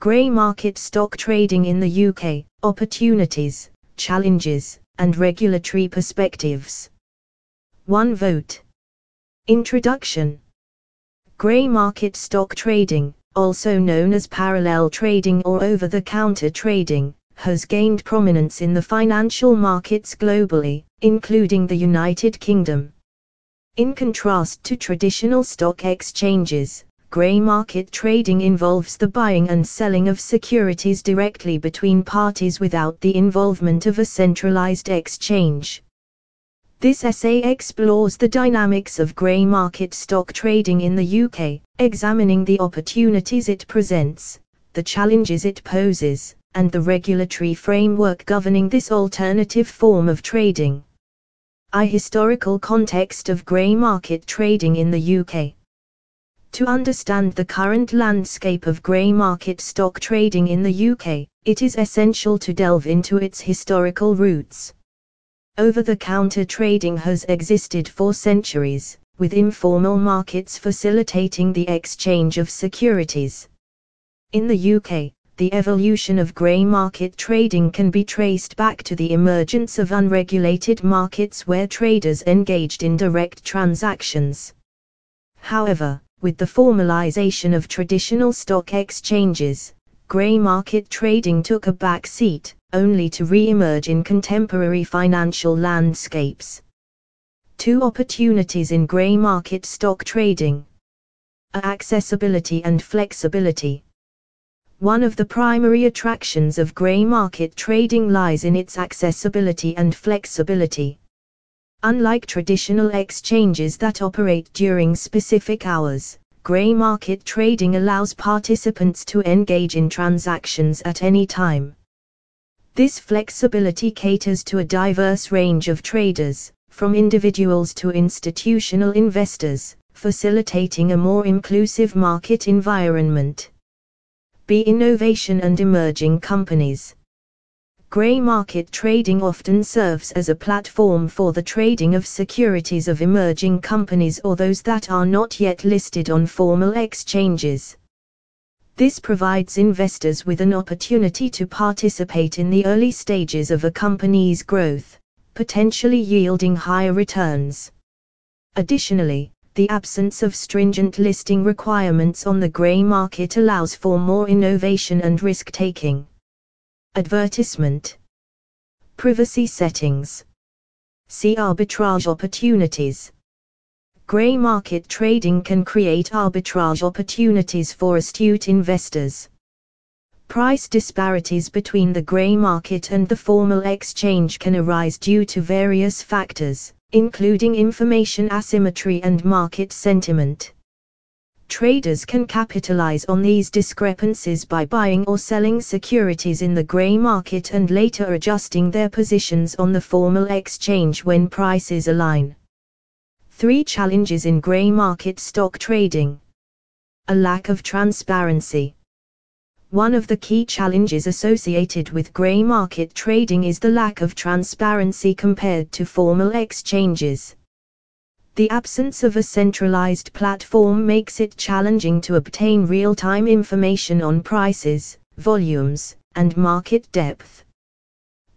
Grey market stock trading in the UK, opportunities, challenges, and regulatory perspectives. 1 vote. Introduction Grey market stock trading, also known as parallel trading or over the counter trading, has gained prominence in the financial markets globally, including the United Kingdom. In contrast to traditional stock exchanges, grey market trading involves the buying and selling of securities directly between parties without the involvement of a centralized exchange. This essay explores the dynamics of grey market stock trading in the UK, examining the opportunities it presents, the challenges it poses, and the regulatory framework governing this alternative form of trading. A historical context of grey market trading in the UK. To understand the current landscape of grey market stock trading in the UK, it is essential to delve into its historical roots. Over the counter trading has existed for centuries, with informal markets facilitating the exchange of securities. In the UK, the evolution of grey market trading can be traced back to the emergence of unregulated markets where traders engaged in direct transactions. However, with the formalization of traditional stock exchanges, grey market trading took a back seat, only to re-emerge in contemporary financial landscapes. Two opportunities in grey market stock trading. are Accessibility and flexibility. One of the primary attractions of grey market trading lies in its accessibility and flexibility. Unlike traditional exchanges that operate during specific hours, grey market trading allows participants to engage in transactions at any time. This flexibility caters to a diverse range of traders, from individuals to institutional investors, facilitating a more inclusive market environment. B. Innovation and emerging companies. Grey market trading often serves as a platform for the trading of securities of emerging companies or those that are not yet listed on formal exchanges. This provides investors with an opportunity to participate in the early stages of a company's growth, potentially yielding higher returns. Additionally, the absence of stringent listing requirements on the grey market allows for more innovation and risk taking. Advertisement. Privacy settings. See arbitrage opportunities. Grey market trading can create arbitrage opportunities for astute investors. Price disparities between the grey market and the formal exchange can arise due to various factors, including information asymmetry and market sentiment traders can capitalize on these discrepancies by buying or selling securities in the gray market and later adjusting their positions on the formal exchange when prices align. Three challenges in gray market stock trading. A lack of transparency. One of the key challenges associated with gray market trading is the lack of transparency compared to formal exchanges. The absence of a centralized platform makes it challenging to obtain real-time information on prices, volumes, and market depth.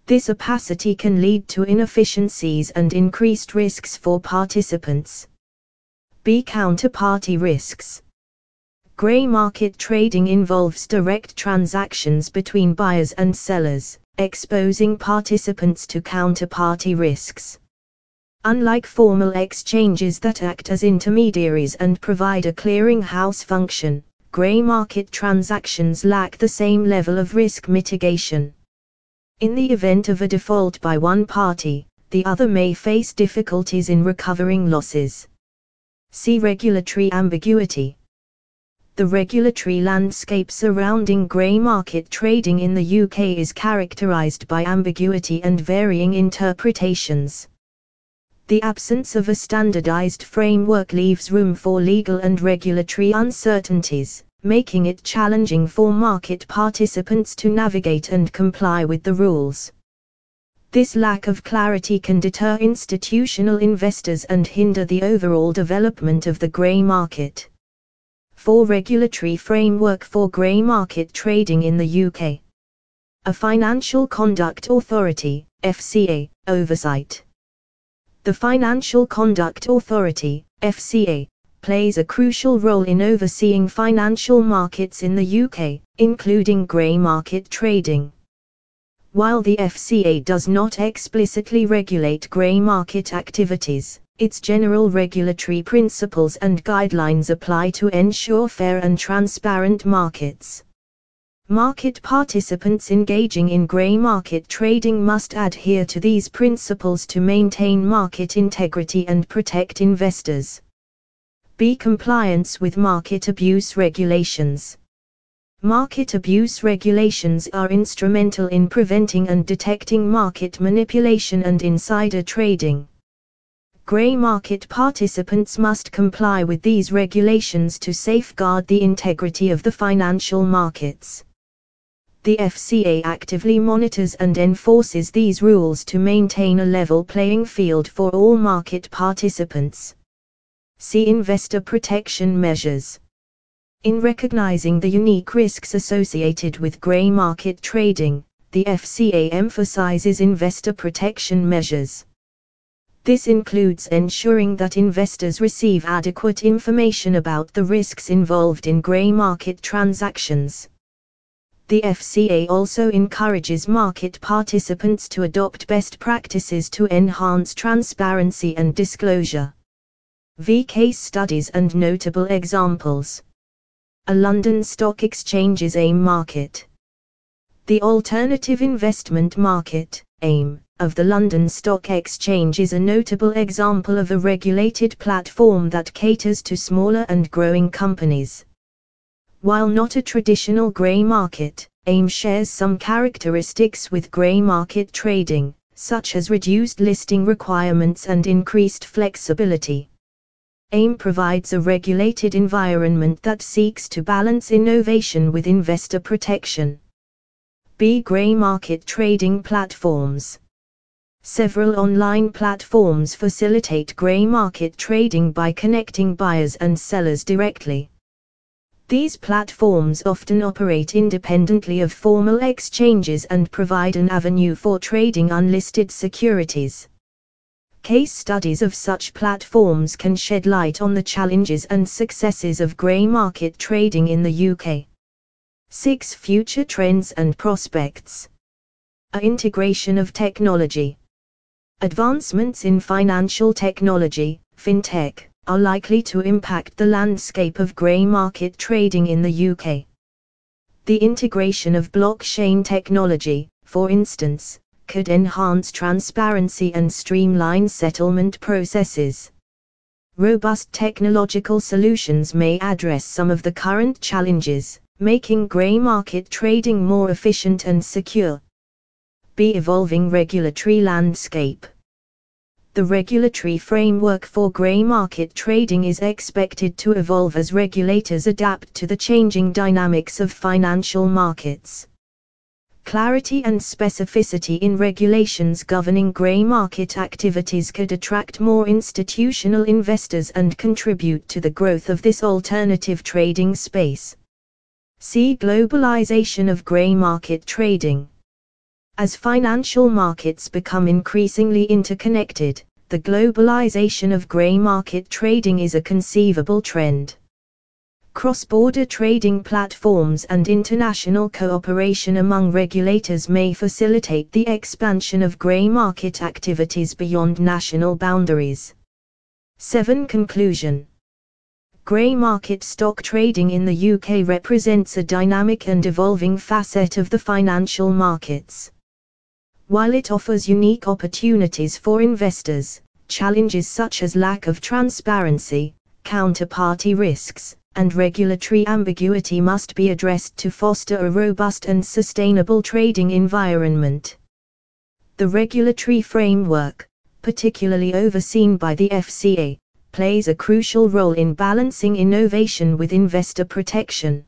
This opacity can lead to inefficiencies and increased risks for participants. B. Counterparty risks. Gray market trading involves direct transactions between buyers and sellers, exposing participants to counterparty risks. Unlike formal exchanges that act as intermediaries and provide a clearinghouse function, grey market transactions lack the same level of risk mitigation. In the event of a default by one party, the other may face difficulties in recovering losses. See regulatory ambiguity. The regulatory landscape surrounding grey market trading in the UK is characterised by ambiguity and varying interpretations the absence of a standardized framework leaves room for legal and regulatory uncertainties, making it challenging for market participants to navigate and comply with the rules. This lack of clarity can deter institutional investors and hinder the overall development of the grey market. For Regulatory framework for grey market trading in the UK. A Financial Conduct Authority, FCA, oversight. The Financial Conduct Authority, FCA, plays a crucial role in overseeing financial markets in the UK, including grey market trading. While the FCA does not explicitly regulate grey market activities, its general regulatory principles and guidelines apply to ensure fair and transparent markets. Market participants engaging in grey market trading must adhere to these principles to maintain market integrity and protect investors. B. Compliance with market abuse regulations. Market abuse regulations are instrumental in preventing and detecting market manipulation and insider trading grey market participants must comply with these regulations to safeguard the integrity of the financial markets. The FCA actively monitors and enforces these rules to maintain a level playing field for all market participants. See Investor Protection Measures. In recognizing the unique risks associated with grey market trading, the FCA emphasizes investor protection measures. This includes ensuring that investors receive adequate information about the risks involved in grey market transactions. The FCA also encourages market participants to adopt best practices to enhance transparency and disclosure. V case studies and notable examples. A London Stock Exchange's AIM market. The alternative investment market, AIM, of the London Stock Exchange is a notable example of a regulated platform that caters to smaller and growing companies. While not a traditional grey market, AIM shares some characteristics with grey market trading, such as reduced listing requirements and increased flexibility. AIM provides a regulated environment that seeks to balance innovation with investor protection. B. Grey market trading platforms. Several online platforms facilitate grey market trading by connecting buyers and sellers directly. These platforms often operate independently of formal exchanges and provide an avenue for trading unlisted securities. Case studies of such platforms can shed light on the challenges and successes of grey market trading in the UK. 6. Future trends and prospects. A integration of technology. Advancements in financial technology, fintech, are likely to impact the landscape of grey market trading in the UK. The integration of blockchain technology, for instance, could enhance transparency and streamline settlement processes. Robust technological solutions may address some of the current challenges, making grey market trading more efficient and secure. B. Evolving regulatory landscape the regulatory framework for grey market trading is expected to evolve as regulators adapt to the changing dynamics of financial markets. Clarity and specificity in regulations governing grey market activities could attract more institutional investors and contribute to the growth of this alternative trading space. See Globalization of grey market trading. As financial markets become increasingly interconnected, the globalization of grey market trading is a conceivable trend. Cross-border trading platforms and international cooperation among regulators may facilitate the expansion of grey market activities beyond national boundaries. 7. Conclusion Grey market stock trading in the UK represents a dynamic and evolving facet of the financial markets. While it offers unique opportunities for investors, challenges such as lack of transparency, counterparty risks, and regulatory ambiguity must be addressed to foster a robust and sustainable trading environment. The regulatory framework, particularly overseen by the FCA, plays a crucial role in balancing innovation with investor protection.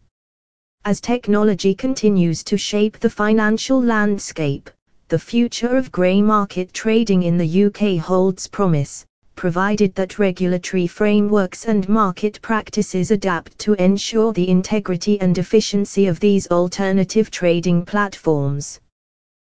As technology continues to shape the financial landscape, the future of grey market trading in the UK holds promise, provided that regulatory frameworks and market practices adapt to ensure the integrity and efficiency of these alternative trading platforms.